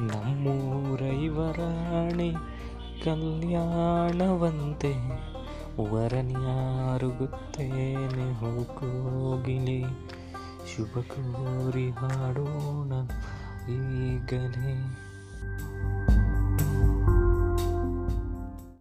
ನಮ್ಮೂರೈವರಾಣಿ ಕಲ್ಯಾಣವಂತೆ ಗೊತ್ತೇನೆ ಹೋಗೋಗಿಲಿ ಶುಭ ಕೋರಿ ಹಾಡೋಣ ಈಗಲೇ.